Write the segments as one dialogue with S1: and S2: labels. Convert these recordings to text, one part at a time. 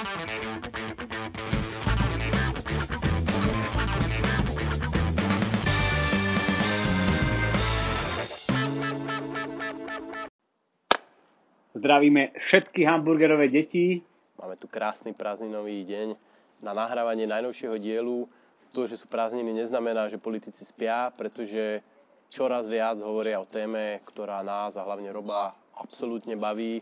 S1: Zdravíme všetky hamburgerové deti.
S2: Máme tu krásny prázdninový deň na nahrávanie najnovšieho dielu. To, že sú prázdniny, neznamená, že politici spia, pretože čoraz viac hovoria o téme, ktorá nás a hlavne roba absolútne baví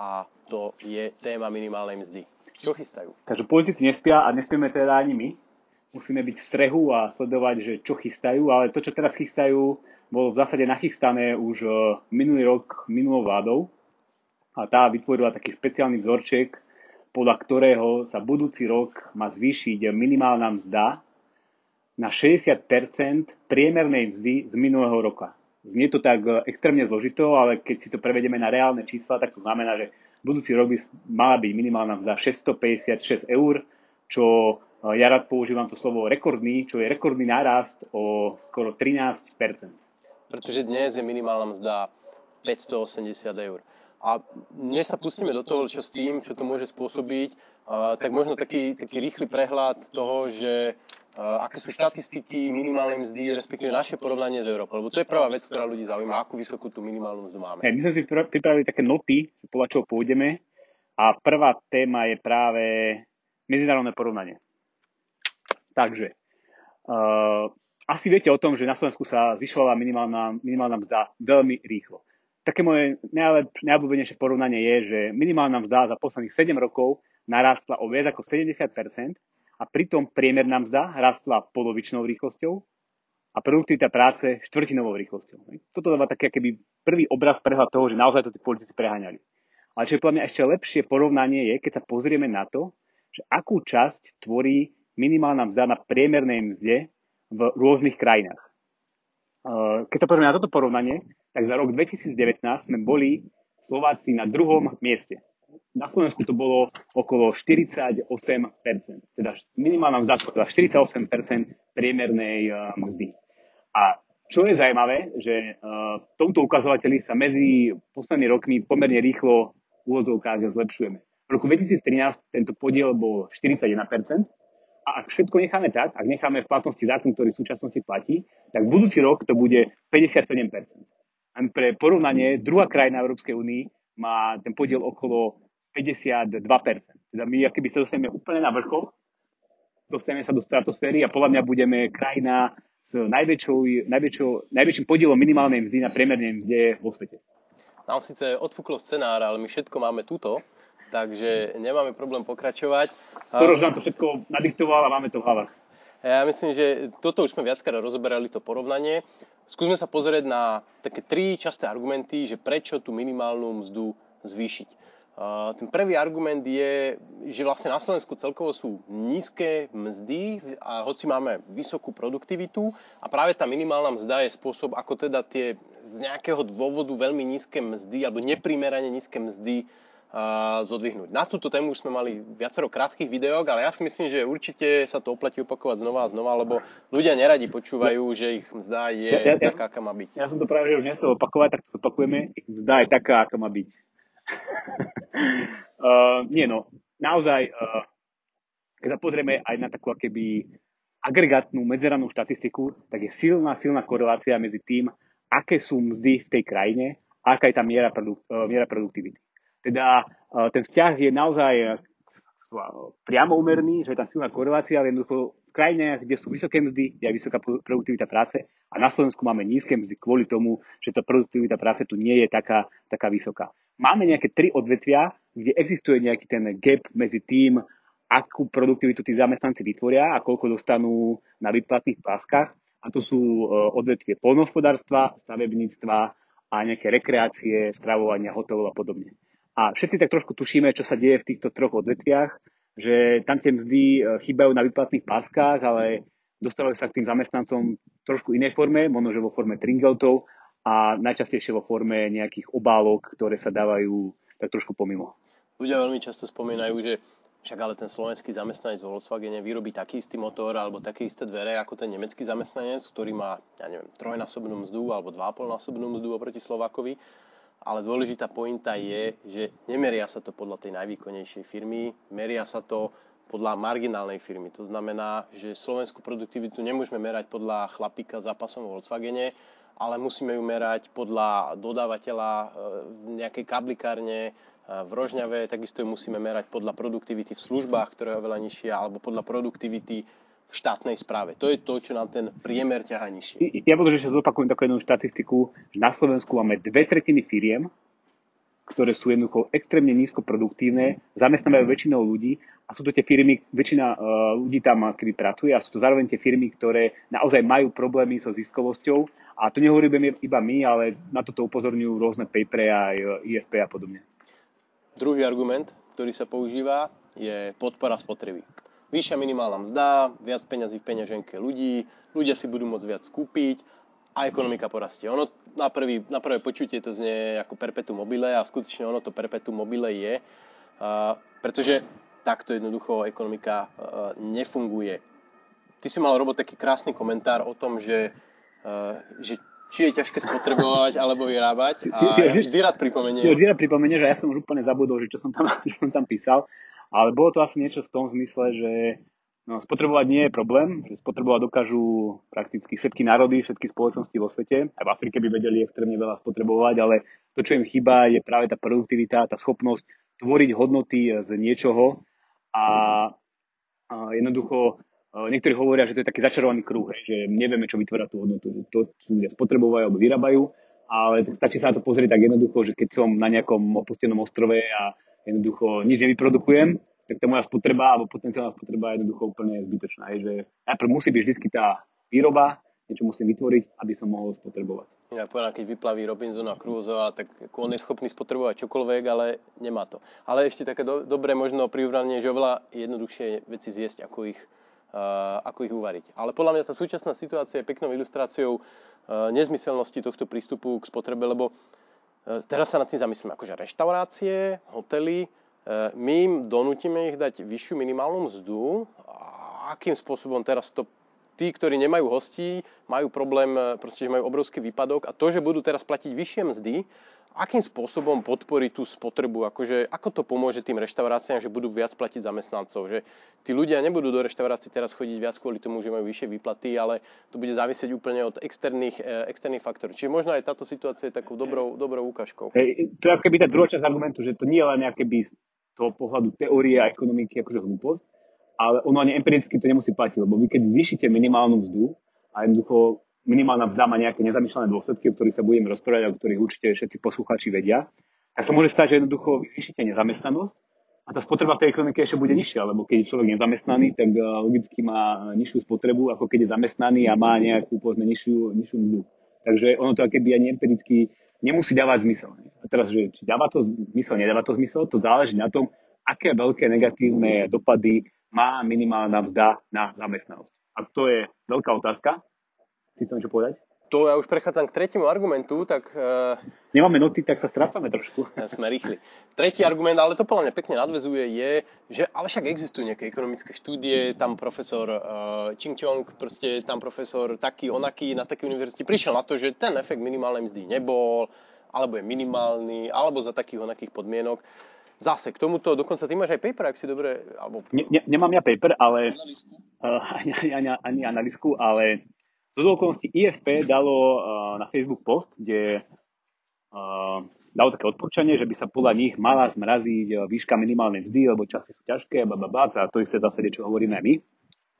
S2: a to je téma minimálnej mzdy. Čo chystajú?
S1: Takže politici nespia a nespieme teda ani my. Musíme byť v strehu a sledovať, že čo chystajú, ale to, čo teraz chystajú, bolo v zásade nachystané už eh, minulý rok minulou vládou a tá vytvorila taký špeciálny vzorček, podľa ktorého sa budúci rok má zvýšiť minimálna mzda na 60% priemernej mzdy z minulého roka. Znie to tak extrémne zložito, ale keď si to prevedeme na reálne čísla, tak to znamená, že budúci rok by mala byť minimálna mzda 656 eur, čo eh, ja rád používam to slovo rekordný, čo je rekordný nárast o skoro 13%
S2: Pretože dnes je minimálna mzda 580 eur. A než sa pustíme do toho, čo s tým, čo to môže spôsobiť, tak možno taký, taký rýchly prehľad toho, že aké sú štatistiky minimálnej mzdy, respektíve naše porovnanie s Európou. Lebo to je prvá vec, ktorá ľudí zaujíma, akú vysokú tú minimálnu mzdu máme.
S1: Hey, my sme si pripravili také noty, podľa čoho pôjdeme. A prvá téma je práve medzinárodné porovnanie. Takže, uh, asi viete o tom, že na Slovensku sa zvyšovala minimálna, minimálna mzda veľmi rýchlo také moje najobľúbenejšie porovnanie je, že minimálna mzda za posledných 7 rokov narastla o viac ako 70% a pritom priemerná mzda rastla polovičnou rýchlosťou a produktivita práce štvrtinovou rýchlosťou. Toto dáva taký keby prvý obraz prehľad toho, že naozaj to tí politici preháňali. Ale čo je podľa mňa ešte lepšie porovnanie je, keď sa pozrieme na to, že akú časť tvorí minimálna mzda na priemernej mzde v rôznych krajinách. Keď sa pozrieme na toto porovnanie, tak za rok 2019 sme boli Slováci na druhom mieste. Na Slovensku to bolo okolo 48%, teda minimálna mzda, teda 48% priemernej uh, mzdy. A čo je zaujímavé, že uh, v tomto ukazovateli sa medzi poslednými rokmi pomerne rýchlo v úvodzovkách zlepšujeme. V roku 2013 tento podiel bol 41%, a ak všetko necháme tak, ak necháme v platnosti zákon, ktorý v súčasnosti platí, tak budúci rok to bude 57%. A pre porovnanie, druhá krajina Európskej únii má ten podiel okolo 52%. Teda my, keby sa dostaneme úplne na vrchol, dostaneme sa do stratosféry a podľa mňa budeme krajina s najväčšou, najväčšou, najväčším podielom minimálnej mzdy na priemernej mzde vo svete.
S2: Nám síce odfúklo scenár, ale my všetko máme tuto, takže nemáme problém pokračovať.
S1: Soros nám to všetko nadiktoval a máme to v hlavách.
S2: Ja myslím, že toto už sme viackrát rozoberali, to porovnanie. Skúsme sa pozrieť na také tri časté argumenty, že prečo tú minimálnu mzdu zvýšiť. Ten prvý argument je, že vlastne na Slovensku celkovo sú nízke mzdy a hoci máme vysokú produktivitu a práve tá minimálna mzda je spôsob, ako teda tie z nejakého dôvodu veľmi nízke mzdy alebo neprimerane nízke mzdy zodvihnúť. Na túto tému už sme mali viacero krátkých videók, ale ja si myslím, že určite sa to oplatí opakovať znova a znova, lebo ľudia neradi počúvajú, že ich mzda je ja, ja, taká, aká má byť.
S1: Ja som to práve že už nechcel opakovať, tak to opakujeme. Ich mzda je taká, aká má byť. Uh, nie no, naozaj, uh, keď sa pozrieme aj na takú keby agregátnu medzerannú štatistiku, tak je silná, silná korelácia medzi tým, aké sú mzdy v tej krajine a aká je tá miera, produk- uh, miera produktivity. Teda e, ten vzťah je naozaj priamo umerný, že je tam silná korelácia, ale jednoducho krajinách, kde sú vysoké mzdy, je vysoká produktivita práce a na Slovensku máme nízke mzdy kvôli tomu, že tá produktivita práce tu nie je taká, taká vysoká. Máme nejaké tri odvetvia, kde existuje nejaký ten gap medzi tým, akú produktivitu tí zamestnanci vytvoria a koľko dostanú na výplatných páskach. A to sú e, odvetvie polnohospodárstva, stavebníctva a nejaké rekreácie, stravovania, hotelov a podobne. A všetci tak trošku tušíme, čo sa deje v týchto troch odvetviach, že tam tie mzdy e, chýbajú na výplatných páskach, ale dostávajú sa k tým zamestnancom v trošku inej forme, možno že vo forme tringeltov a najčastejšie vo forme nejakých obálok, ktoré sa dávajú tak trošku pomimo.
S2: Ľudia veľmi často spomínajú, že však ale ten slovenský zamestnanec v Volkswagene vyrobí taký istý motor alebo také isté dvere ako ten nemecký zamestnanec, ktorý má, ja neviem, trojnásobnú mzdu alebo dvápolnásobnú mzdu oproti Slovákovi ale dôležitá pointa je, že nemeria sa to podľa tej najvýkonnejšej firmy, meria sa to podľa marginálnej firmy. To znamená, že slovenskú produktivitu nemôžeme merať podľa chlapíka zápasom vo Volkswagene, ale musíme ju merať podľa dodávateľa e, v nejakej kablikárne e, v Rožňave, takisto ju musíme merať podľa produktivity v službách, ktorá je oveľa nižšia, alebo podľa produktivity v štátnej správe. To je to, čo nám ten priemer ťaha nižšie.
S1: Ja možno, že sa zopakujem takú jednu štatistiku, že na Slovensku máme dve tretiny firiem, ktoré sú jednoducho extrémne nízko produktívne, zamestnávajú väčšinou ľudí a sú to tie firmy, väčšina uh, ľudí tam kedy pracuje a sú to zároveň tie firmy, ktoré naozaj majú problémy so ziskovosťou a to nehovoríme iba my, ale na toto upozorňujú rôzne papery aj IFP a podobne.
S2: Druhý argument, ktorý sa používa, je podpora spotreby. Vyššia minimálna mzda, viac peňazí v peňaženke ľudí, ľudia si budú môcť viac kúpiť a ekonomika porastie. Ono na, prvý, na prvé počutie to znie ako perpetuum mobile a skutočne ono to perpetuum mobile je, uh, pretože takto jednoducho ekonomika uh, nefunguje. Ty si mal robiť taký krásny komentár o tom, že, uh, že či je ťažké spotrebovať alebo vyrábať. A ty, ty, ja vždy rád pripomeniem.
S1: Ty vždy rád pripomeniem, že ja som už úplne zabudol, že čo som tam, čo som tam písal. Ale bolo to asi niečo v tom zmysle, že No, spotrebovať nie je problém, že spotrebovať dokážu prakticky všetky národy, všetky spoločnosti vo svete. Aj v Afrike by vedeli extrémne veľa spotrebovať, ale to, čo im chýba, je práve tá produktivita, tá schopnosť tvoriť hodnoty z niečoho a, a jednoducho e, niektorí hovoria, že to je taký začarovaný kruh, že nevieme, čo vytvára tú hodnotu. To ľudia spotrebovajú alebo vyrábajú, ale stačí sa na to pozrieť tak jednoducho, že keď som na nejakom opustenom ostrove a jednoducho nič nevyprodukujem, tak tá moja spotreba alebo potenciálna spotreba je jednoducho úplne zbytočná. Je, že najprv musí byť vždy tá výroba, niečo musím vytvoriť, aby som mohol spotrebovať.
S2: Ja povedal, keď vyplaví Robinson a Crusoe, tak on je schopný spotrebovať čokoľvek, ale nemá to. Ale ešte také do, dobré možno priúranie, že oveľa jednoduchšie veci zjesť, ako ich, uh, ako ich uvariť. Ale podľa mňa tá súčasná situácia je peknou ilustráciou uh, nezmyselnosti tohto prístupu k spotrebe, lebo teraz sa nad tým zamyslím, akože reštaurácie, hotely, E, my im donútime ich dať vyššiu minimálnu mzdu. A akým spôsobom teraz to tí, ktorí nemajú hostí, majú problém, e, proste, že majú obrovský výpadok a to, že budú teraz platiť vyššie mzdy, akým spôsobom podporí tú spotrebu, akože, ako to pomôže tým reštauráciám, že budú viac platiť zamestnancov, že tí ľudia nebudú do reštaurácií teraz chodiť viac kvôli tomu, že majú vyššie výplaty, ale to bude závisieť úplne od externých, e, externých faktorov. Čiže možno aj táto situácia je takou dobrou, dobrou ukážkou.
S1: Hej, to je keby tá druhá časť argumentu, že to nie je len nejaké by toho pohľadu teórie a ekonomiky akože hlúposť, ale ono ani empiricky to nemusí platiť, lebo vy keď zvýšite minimálnu mzdu a jednoducho minimálna mzda má nejaké nezamýšľané dôsledky, o ktorých sa budeme rozprávať a o ktorých určite všetci poslucháči vedia, tak sa môže stať, že jednoducho zvýšite nezamestnanosť a tá spotreba v tej ekonomike ešte bude nižšia, lebo keď je človek nezamestnaný, tak eh, logicky má nižšiu spotrebu, ako keď je zamestnaný a má nejakú povedzme nižšiu, nižšiu mzdu. Takže ono to keby ani empiricky nemusí dávať zmysel. A teraz, že či dáva to zmysel, nedáva to zmysel, to záleží na tom, aké veľké negatívne dopady má minimálna mzda na zamestnanosť. A to je veľká otázka. Si chcem čo povedať?
S2: To ja už prechádzam k tretiemu argumentu, tak... Uh,
S1: Nemáme noty, tak sa strácame trošku.
S2: Sme rýchli. Tretí argument, ale to podľa mňa pekne nadvezuje, je, že ale však existujú nejaké ekonomické štúdie, tam profesor uh, Ching Chong, proste tam profesor taký, onaký na takej univerzite prišiel na to, že ten efekt minimálnej mzdy nebol, alebo je minimálny, alebo za takých onakých podmienok. Zase k tomuto, dokonca ty máš aj paper, ak si dobre... Alebo...
S1: Ne, ne, nemám ja paper, ale... Uh, ani, ani, ani analýzku, ale z okolností IFP dalo uh, na Facebook post, kde uh, dalo také odporúčanie, že by sa podľa nich mala zmraziť uh, výška minimálnej mzdy, lebo časy sú ťažké, bababá, a to isté zase, čo hovoríme aj my.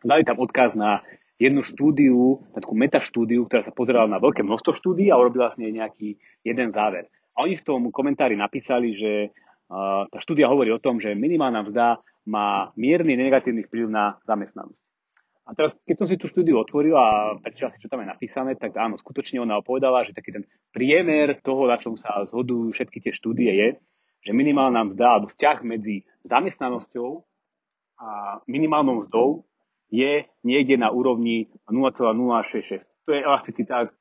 S1: Dali tam odkaz na jednu štúdiu, na takú metaštúdiu, ktorá sa pozerala na veľké množstvo štúdií a urobila nej nejaký jeden záver. A oni v tom komentári napísali, že uh, tá štúdia hovorí o tom, že minimálna mzda má mierny negatívny vplyv na zamestnanosť. A teraz, keď som si tú štúdiu otvoril a prečítal si, čo tam je napísané, tak áno, skutočne ona opovedala, že taký ten priemer toho, na čom sa zhodujú všetky tie štúdie je, že minimálna mzda alebo vzťah medzi zamestnanosťou a minimálnou mzdou je niekde na úrovni 0,066. To je elasticita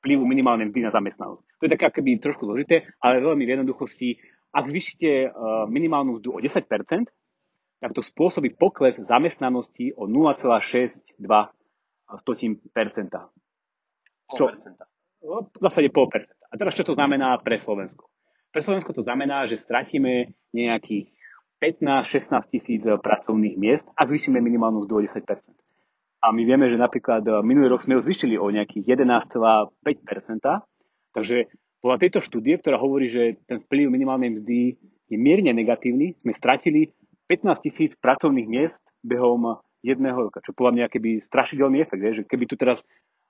S1: vplyvu minimálnej mzdy na zamestnanosť. To je také akoby trošku zložité, ale veľmi v jednoduchosti. Ak zvýšite minimálnu mzdu o 10%, tak to spôsobí pokles zamestnanosti o 0,62%. Čo? V zásade pol percenta. A teraz čo to znamená pre Slovensko? Pre Slovensko to znamená, že stratíme nejakých 15-16 tisíc pracovných miest, ak zvýšime minimálnu mzdu o 10 A my vieme, že napríklad eh, minulý rok sme ju zvýšili o nejakých 11,5% Takže podľa tejto štúdie, ktorá hovorí, že ten vplyv minimálnej mzdy je mierne negatívny, sme stratili 15 tisíc pracovných miest behom jedného roka, čo podľa mňa keby strašidelný efekt, je, že keby tu teraz,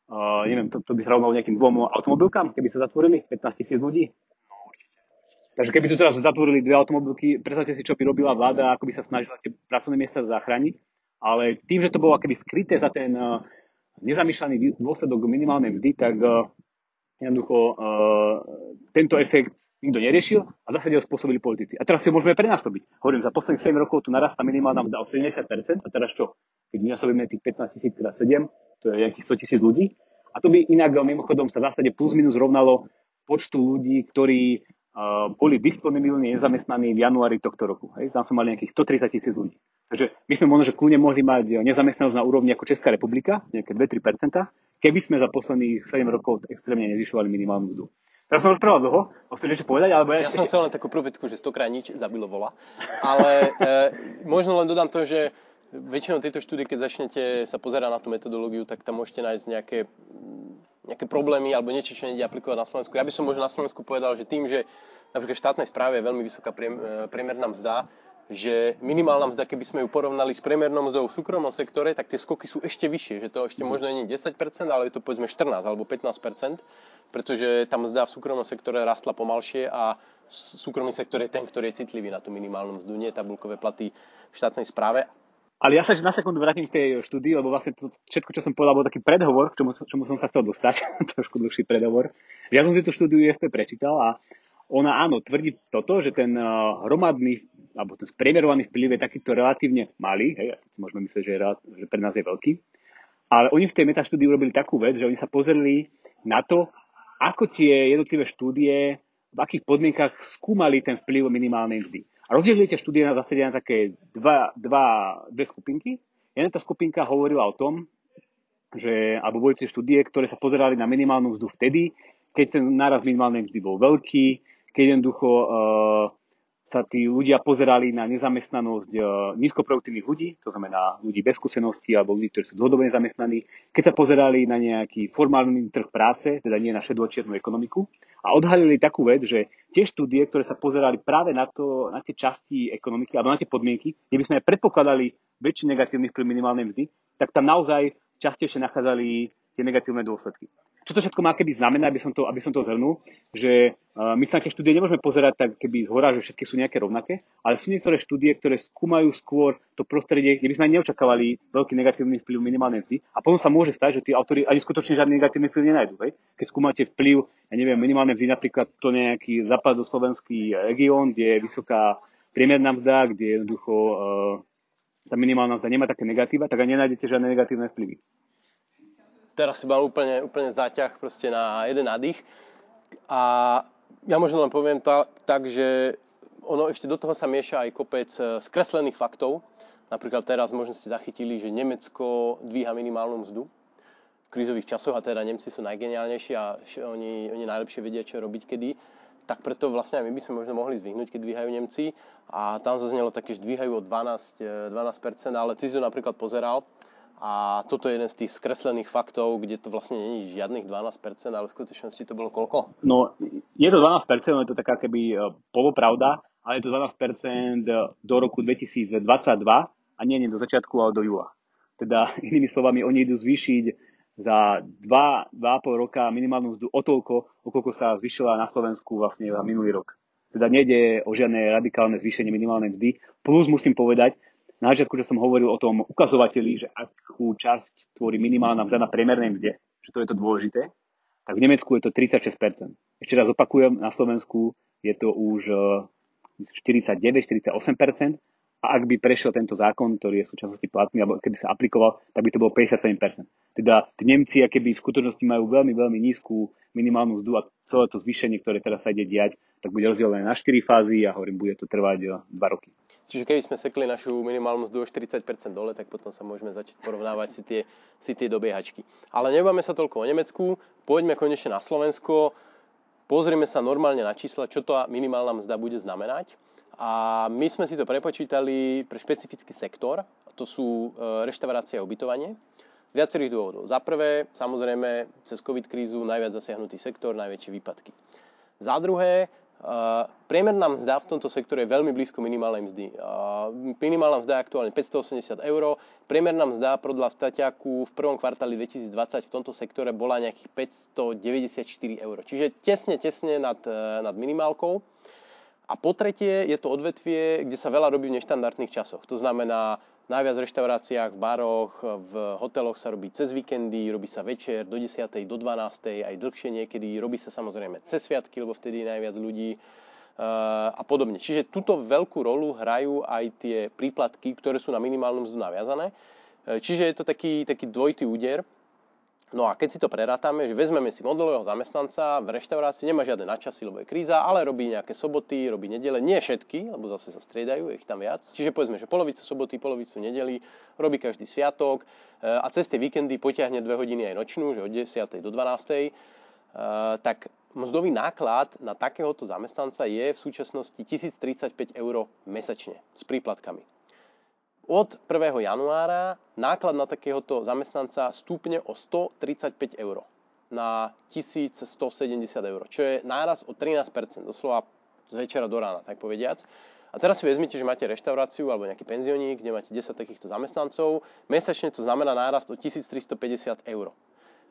S1: uh, neviem, to, to by sa rovnalo nejakým dvom automobilkám, keby sa zatvorili 15 tisíc ľudí, Takže keby tu teraz zatvorili dve automobilky, predstavte si, čo by robila vláda, ako by sa snažila tie pracovné miesta zachrániť. Ale tým, že to bolo akoby skryté za ten uh, nezamýšľaný dôsledok minimálnej mzdy, tak uh, jednoducho uh, tento efekt nikto neriešil a zase ho spôsobili politici. A teraz si ho môžeme prenásobiť. Hovorím, za posledných 7 rokov tu narastá minimálna mzda o 70%, a teraz čo? Keď vynásobíme tých 15 tisíc krát 7, to je nejakých 100 tisíc ľudí. A to by inak mimochodom sa v zásade plus minus rovnalo počtu ľudí, ktorí boli disponibilní nezamestnaní v januári tohto roku. Hej? Tam sme mali nejakých 130 tisíc ľudí. Takže my sme možno, že kľudne mohli mať nezamestnanosť na úrovni ako Česká republika, nejaké 2-3%, keby sme za posledných 7 rokov extrémne nezvyšovali minimálnu mzdu. Teraz som rozprával dlho, chceš niečo povedať? Alebo
S2: ja, ja ešte... som chcel len takú prúvetku, že stokrát nič zabilo vola. Ale e, možno len dodám to, že väčšinou tejto štúdie, keď začnete sa pozerať na tú metodológiu, tak tam môžete nájsť nejaké nejaké problémy alebo niečo, čo nejde aplikovať na Slovensku. Ja by som možno na Slovensku povedal, že tým, že napríklad v štátnej správe je veľmi vysoká e, priemerná mzda, že minimálna mzda, keby sme ju porovnali s priemernou mzdou v súkromnom sektore, tak tie skoky sú ešte vyššie, že to ešte mhm. možno nie 10%, ale je to povedzme 14 alebo 15%, pretože tá mzda v súkromnom sektore rastla pomalšie a súkromný sektor je ten, ktorý je citlivý na tú minimálnu mzdu, nie tabulkové platy v štátnej správe.
S1: Ale ja sa na sekundu vrátim k tej štúdii, lebo vlastne to, všetko, čo som povedal, bol taký predhovor, k čomu, čomu som sa chcel dostať, trošku dlhší predhovor. Ja som si tú štúdiu EFP prečítal a ona áno, tvrdí toto, že ten uh, hromadný, alebo ten spriemerovaný vplyv je takýto relatívne malý, hej, môžeme myslieť, že, je, že pre nás je veľký, ale oni v tej metaštúdii urobili takú vec, že oni sa pozreli na to, ako tie jednotlivé štúdie, v akých podmienkach skúmali ten vplyv minimálnej mzdy. A rozdielili tie štúdie na zásade na také dva, dva, dve skupinky. Jedna tá skupinka hovorila o tom, že, alebo boli tie štúdie, ktoré sa pozerali na minimálnu mzdu vtedy, keď ten náraz minimálnej mzdy bol veľký, keď jednoducho uh, sa tí ľudia pozerali na nezamestnanosť uh, nízkoproduktívnych ľudí, to znamená ľudí bez skúsenosti alebo ľudí, ktorí sú dlhodobo nezamestnaní, keď sa pozerali na nejaký formálny trh práce, teda nie na šedvočiernu ekonomiku a odhalili takú vec, že tie štúdie, ktoré sa pozerali práve na, to, na tie časti ekonomiky alebo na tie podmienky, kde by sme aj predpokladali väčší negatívny vplyv minimálnej mzdy, tak tam naozaj častejšie nachádzali tie negatívne dôsledky čo to všetko má keby znamená, aby som to, aby som to zhrnul, že uh, my sa na tie štúdie nemôžeme pozerať tak keby z hora, že všetky sú nejaké rovnaké, ale sú niektoré štúdie, ktoré skúmajú skôr to prostredie, kde by sme ani neočakávali veľký negatívny vplyv minimálnej mzdy a potom sa môže stať, že tí autori ani skutočne žiadny negatívny vplyv nenajdu. Hej? Keď skúmate vplyv, ja neviem, minimálnej mzdy, napríklad to nejaký západoslovenský región, kde je vysoká priemerná mzda, kde jednoducho uh, tá minimálna mzda nemá také negatíva, tak ani nenájdete žiadne negatívne vplyvy
S2: teraz si mal úplne, úplne záťah proste na jeden nádych. A ja možno len poviem to, tak, že ono ešte do toho sa mieša aj kopec e, skreslených faktov. Napríklad teraz možno ste zachytili, že Nemecko dvíha minimálnu mzdu v krízových časoch a teda Nemci sú najgeniálnejší a oni, oni najlepšie vedia, čo robiť kedy. Tak preto vlastne aj my by sme možno mohli zdvihnúť, keď dvíhajú Nemci. A tam zaznelo také, že dvíhajú o 12, 12%, e, ale ty si to napríklad pozeral a toto je jeden z tých skreslených faktov, kde to vlastne je žiadnych 12%, ale v skutočnosti to bolo koľko?
S1: No, je to 12%, je to taká keby e, polopravda, ale je to 12% do roku 2022 a nie, nie do začiatku, ale do júla. Teda inými slovami, oni idú zvýšiť za 2-2,5 roka minimálnu mzdu o toľko, o koľko sa zvyšila na Slovensku vlastne za minulý rok. Teda nejde o žiadne radikálne zvýšenie minimálnej mzdy. Plus musím povedať, na začiatku, že som hovoril o tom ukazovateli, že akú časť tvorí minimálna mzda na priemernej mzde, že to je to dôležité, tak v Nemecku je to 36%. Ešte raz opakujem, na Slovensku je to už 49-48% eh, a ak by prešiel tento zákon, ktorý je v súčasnosti platný, alebo keby sa aplikoval, tak by to bolo 57%. Teda tí Nemci, keby v skutočnosti majú veľmi, veľmi nízku minimálnu mzdu a celé to zvýšenie, ktoré teraz sa ide diať, tak bude rozdelené na 4 fázy a hovorím, bude to trvať 2 eh, roky.
S2: Čiže keby sme sekli našu minimálnu mzdu o 40% dole, tak potom sa môžeme začať porovnávať si tie, si tie dobiehačky. Ale nebáme sa toľko o Nemecku, poďme konečne na Slovensko. pozrieme sa normálne na čísla, čo to minimálna mzda bude znamenať. A my sme si to prepočítali pre špecifický sektor, to sú e, reštaurácie a ubytovanie. Viacerých dôvodov. Za prvé, samozrejme, cez COVID krízu najviac zasiahnutý sektor, najväčšie výpadky. Za druhé, Priemerná mzda v tomto sektore je veľmi blízko minimálnej mzdy. Minimálna mzda je aktuálne 580 eur. Priemerná mzda podľa Staťaku v prvom kvartáli 2020 v tomto sektore bola nejakých 594 eur. Čiže tesne, tesne nad, e, nad minimálkou. A po tretie je to odvetvie, kde sa veľa robí v neštandardných časoch. To znamená, Najviac v reštauráciách, v baroch, v hoteloch sa robí cez víkendy, robí sa večer do 10. do 12. aj dlhšie niekedy. Robí sa samozrejme cez sviatky, lebo vtedy je najviac ľudí eh, a podobne. Čiže túto veľkú rolu hrajú aj tie príplatky, ktoré sú na minimálnu mzdu naviazané. Eh, čiže je to taký, taký dvojitý úder. No a keď si to prerátame, že vezmeme si modelového zamestnanca v reštaurácii, nemá žiadne načasy, lebo je kríza, ale robí nejaké soboty, robí nedele, nie všetky, lebo zase sa striedajú, je ich tam viac. Čiže povedzme, že polovicu soboty, polovicu nedeli, robí každý sviatok e, a cez tie víkendy potiahne dve hodiny aj nočnú, že od 10. do 12. E, tak mzdový náklad na takéhoto zamestnanca je v súčasnosti 1035 eur mesačne s príplatkami od 1. januára náklad na takéhoto zamestnanca stúpne o 135 eur na 1170 eur, čo je náraz o 13%, doslova z večera do rána, tak povediac. A teraz si vezmite, že máte reštauráciu alebo nejaký penzioník, kde máte 10 takýchto zamestnancov, mesačne to znamená nárast o 1350 eur.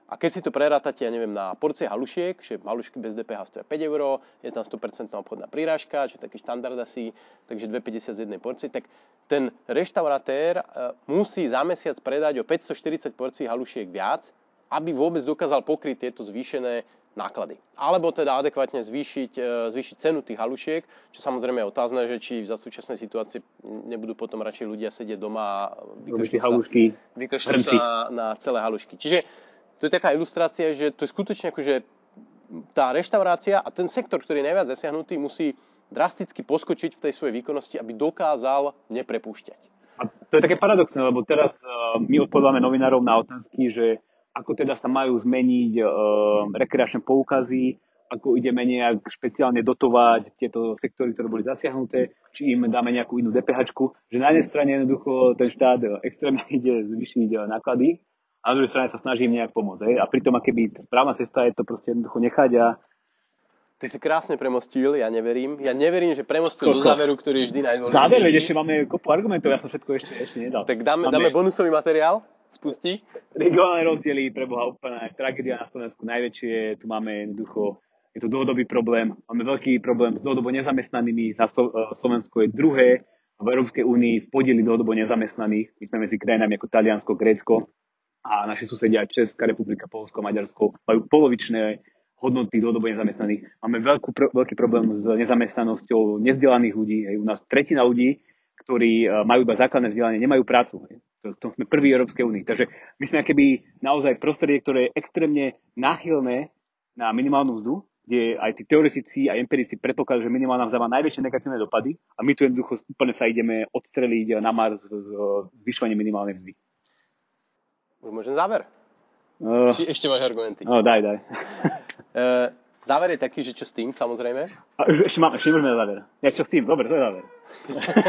S2: A keď si to prerátate, ja neviem, na porcie halušiek, že halušky bez DPH stoja 5 eur, je tam 100% obchodná prírážka, čo je taký štandard asi, takže 2,50 z jednej porcie, tak ten reštaurátér e, musí za mesiac predať o 540 porcií halušiek viac, aby vôbec dokázal pokryť tieto zvýšené náklady. Alebo teda adekvátne zvýšiť, e, zvýšiť cenu tých halušiek, čo samozrejme je otázne, že či za súčasnej situácii nebudú potom radšej ľudia sedieť doma a vykašľú sa, sa na celé halušky. Čiže to je taká ilustrácia, že to je skutočne akože tá reštaurácia a ten sektor, ktorý je najviac zasiahnutý, musí drasticky poskočiť v tej svojej výkonnosti, aby dokázal neprepúšťať.
S1: A to je také paradoxné, lebo teraz uh, my odpovedáme novinárov na otázky, že ako teda sa majú zmeniť uh, rekreačné poukazy, ako ideme nejak špeciálne dotovať tieto sektory, ktoré boli zasiahnuté, či im dáme nejakú inú DPH, že na jednej strane jednoducho ten štát extrémne ide zvyšiť náklady a na druhej strane sa snažím nejak pomôcť. Hej? A pritom, keby správna cesta je to proste jednoducho nechať a
S2: Ty si krásne premostil, ja neverím. Ja neverím, že premostil Koko. do záveru, ktorý je vždy najdôležitejší.
S1: Záver, veď ešte máme kopu argumentov, ja som všetko ešte, ešte nedal.
S2: Tak dáme, máme... dáme bonusový materiál, spustí.
S1: Regionálne rozdiely, preboha úplná tragédia na Slovensku najväčšie, tu máme jednoducho, je to dlhodobý problém, máme veľký problém s dlhodobo nezamestnanými, na Slovensku je druhé v Európskej únii v podieli dlhodobo nezamestnaných, my sme medzi krajinami ako Taliansko, Grécko, a naši susedia Česká republika, Polsko, Maďarsko majú polovičné hodnoty dlhodobo nezamestnaných. Máme veľkú, veľký problém s nezamestnanosťou nezdelaných ľudí. Hej. U nás tretina ľudí, ktorí e, majú iba základné vzdelanie, nemajú prácu. Hej. To, to sme prvý Európskej únii. Takže my sme keby naozaj prostredie, ktoré je extrémne náchylné na minimálnu mzdu, kde aj tí teoretici a empirici predpokladajú, že minimálna mzda má najväčšie negatívne dopady a my tu jednoducho úplne sa ideme odstreliť na Mars z zvyšovaním minimálnej mzdy.
S2: Už môžem záver? Uh, Či ešte máš argumenty?
S1: No, daj, daj.
S2: uh, záver je taký, že čo s tým, samozrejme.
S1: A, ešte, mám, ešte nemôžeme na záver. Ja, čo s tým? Dobre, to je záver.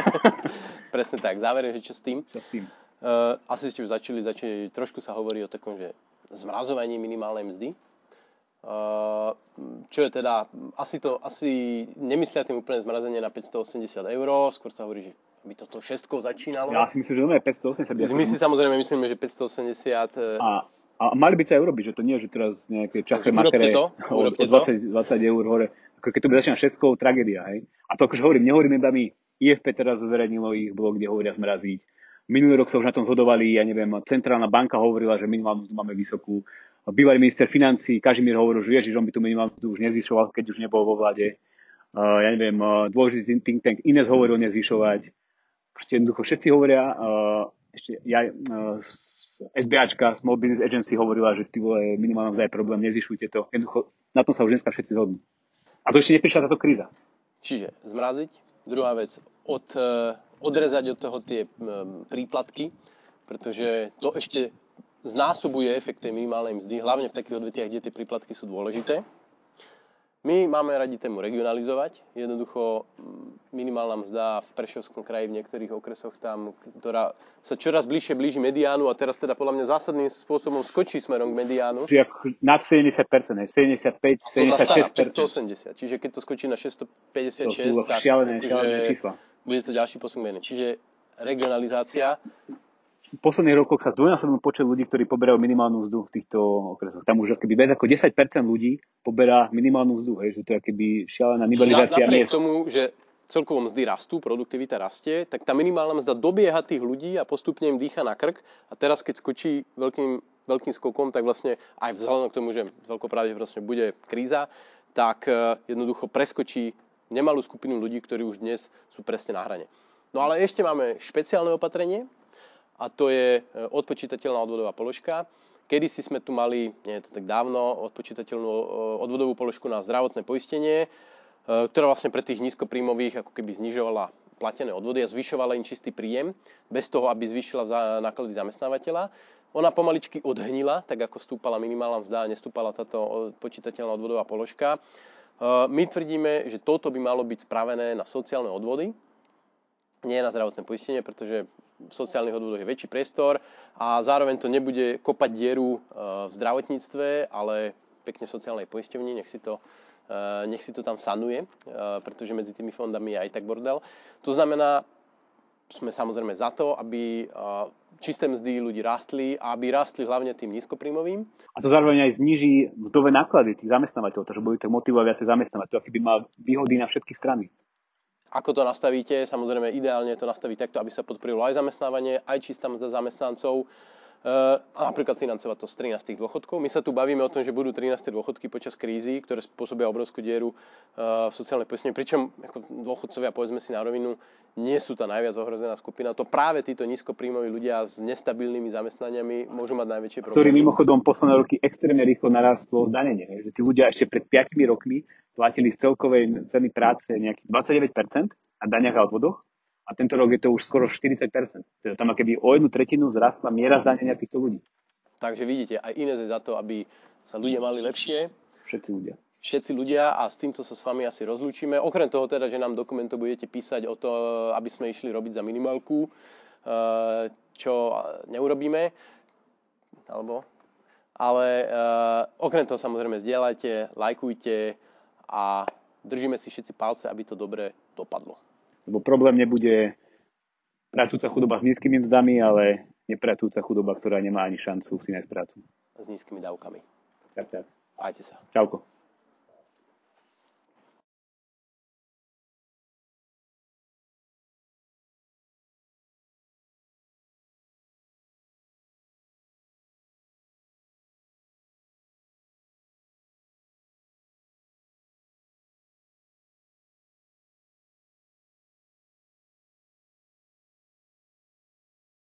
S2: Presne tak. Záver je, že čo s tým.
S1: Čo s tým?
S2: Uh, asi ste už začali, začali, trošku sa hovorí o takom, že zmrazovaní minimálnej mzdy. Uh, čo je teda, asi to, asi nemyslia tým úplne zmrazenie na 580 eur, skôr sa hovorí, že by toto šestkou začínalo.
S1: Ja si myslím, že to je 580.
S2: My si samozrejme myslíme, že 580.
S1: E, a, a mali by to aj urobiť, že to nie je, že teraz nejaké čaché makere
S2: to,
S1: o, o 20, 20 eur hore. Ako keď to bude začínať šestkou, tragédia. Hej? A to akože hovorím, nehovorím iba my. IFP teraz zverejnilo ich blog, kde hovoria zmraziť. Minulý rok sa už na tom zhodovali, ja neviem, Centrálna banka hovorila, že minimálnu máme vysokú. Bývalý minister financí Kažimír hovoril, že ježiš, on by tu minimálnu už nezvyšoval, keď už nebol vo vláde. Uh, ja neviem, uh, dôležitý think tank Ines hovoril nezvyšovať proste jednoducho všetci hovoria, uh, ešte ja, uh, SBAčka, Small Business Agency hovorila, že ty vole, minimálne je problém, nezvyšujte to. Jednoducho, na tom sa už dneska všetci zhodnú. A to ešte neprišla táto kríza.
S2: Čiže zmraziť, druhá vec, od, uh, odrezať od toho tie príplatky, pretože to ešte znásobuje efekt tej minimálnej mzdy, hlavne v takých odvetiach, kde tie príplatky sú dôležité. My máme radi tému regionalizovať. Jednoducho minimálna mzda v Prešovskom kraji v niektorých okresoch tam, ktorá sa čoraz bližšie blíži mediánu a teraz teda podľa mňa zásadným spôsobom skočí smerom k mediánu.
S1: Čiže nad 70%, 75, 76%.
S2: 580, čiže keď to skočí na 656, to
S1: tak šialené, akože šialené čísla.
S2: bude to ďalší posun Čiže regionalizácia
S1: v posledných rokoch sa dvojnásobnil počet ľudí, ktorí poberajú minimálnu mzdu v týchto okresoch. Tam už akoby viac ako 10% ľudí poberá minimálnu mzdu, hej, že to je akoby šialená nivelizácia
S2: Na, miest. tomu, že celkovo mzdy rastú, produktivita rastie, tak tá minimálna mzda dobieha tých ľudí a postupne im dýcha na krk. A teraz, keď skočí veľkým, veľkým skokom, tak vlastne aj vzhľadom k tomu, že veľkou pravdepodobnosťou bude kríza, tak e, jednoducho preskočí nemalú skupinu ľudí, ktorí už dnes sú presne na hrane. No ale ešte máme špeciálne opatrenie, a to je e, odpočítateľná odvodová položka. Kedy si sme tu mali, nie je to tak dávno, odpočítateľnú e, odvodovú položku na zdravotné poistenie, e, ktorá vlastne pre tých nízkopríjmových ako keby znižovala platené odvody a zvyšovala im čistý príjem, bez toho, aby zvýšila za náklady zamestnávateľa. Ona pomaličky odhnila, tak ako stúpala minimálna mzda nestúpala táto počítateľná odvodová položka. My tvrdíme, že toto by malo byť spravené na sociálne odvody, nie na zdravotné poistenie, pretože sociálnych odvodoch je väčší priestor a zároveň to nebude kopať dieru e, v zdravotníctve, ale pekne sociálnej poisťovni, nech si to e, nech si to tam sanuje, e, pretože medzi tými fondami je aj tak bordel. To znamená, sme samozrejme za to, aby čisté mzdy ľudí rástli a aby rástli hlavne tým nízkopríjmovým.
S1: A to zároveň aj zniží mzdové náklady tých zamestnávateľov, takže budú to motivovať viacej zamestnávať. To aký by mal výhody na všetky strany.
S2: Ako to nastavíte? Samozrejme, ideálne to nastaviť takto, aby sa podporilo aj zamestnávanie, aj čistá mzda zamestnancov a napríklad financovať to z 13 dôchodkov. My sa tu bavíme o tom, že budú 13 dôchodky počas krízy, ktoré spôsobia obrovskú dieru eh, v sociálnej poistení, pričom ako dôchodcovia, povedzme si na rovinu, nie sú tá najviac ohrozená skupina. To práve títo nízkopríjmoví ľudia s nestabilnými zamestnaniami môžu mať najväčšie problémy.
S1: Ktorý mimochodom posledné roky extrémne rýchlo narastlo zdanenie. Že tí ľudia ešte pred 5 rokmi platili z celkovej ceny práce nejakých 29% a daniach a odvodoch a tento rok je to už skoro 40%. Teda tam keby o jednu tretinu zrastla miera zdanenia týchto ľudí.
S2: Takže vidíte, aj iné je za to, aby sa ľudia mali lepšie.
S1: Všetci ľudia.
S2: Všetci ľudia a s týmto sa s vami asi rozlúčime. Okrem toho teda, že nám dokumentov budete písať o to, aby sme išli robiť za minimálku, eh, čo neurobíme, alebo ale uh, okrem toho samozrejme zdieľajte, lajkujte, a držíme si všetci palce, aby to dobre dopadlo.
S1: Lebo problém nebude pracujúca chudoba s nízkymi mzdami, ale nepracujúca chudoba, ktorá nemá ani šancu si nájsť prácu.
S2: S nízkymi dávkami.
S1: Tak, tak.
S2: Majte sa.
S1: Čauko.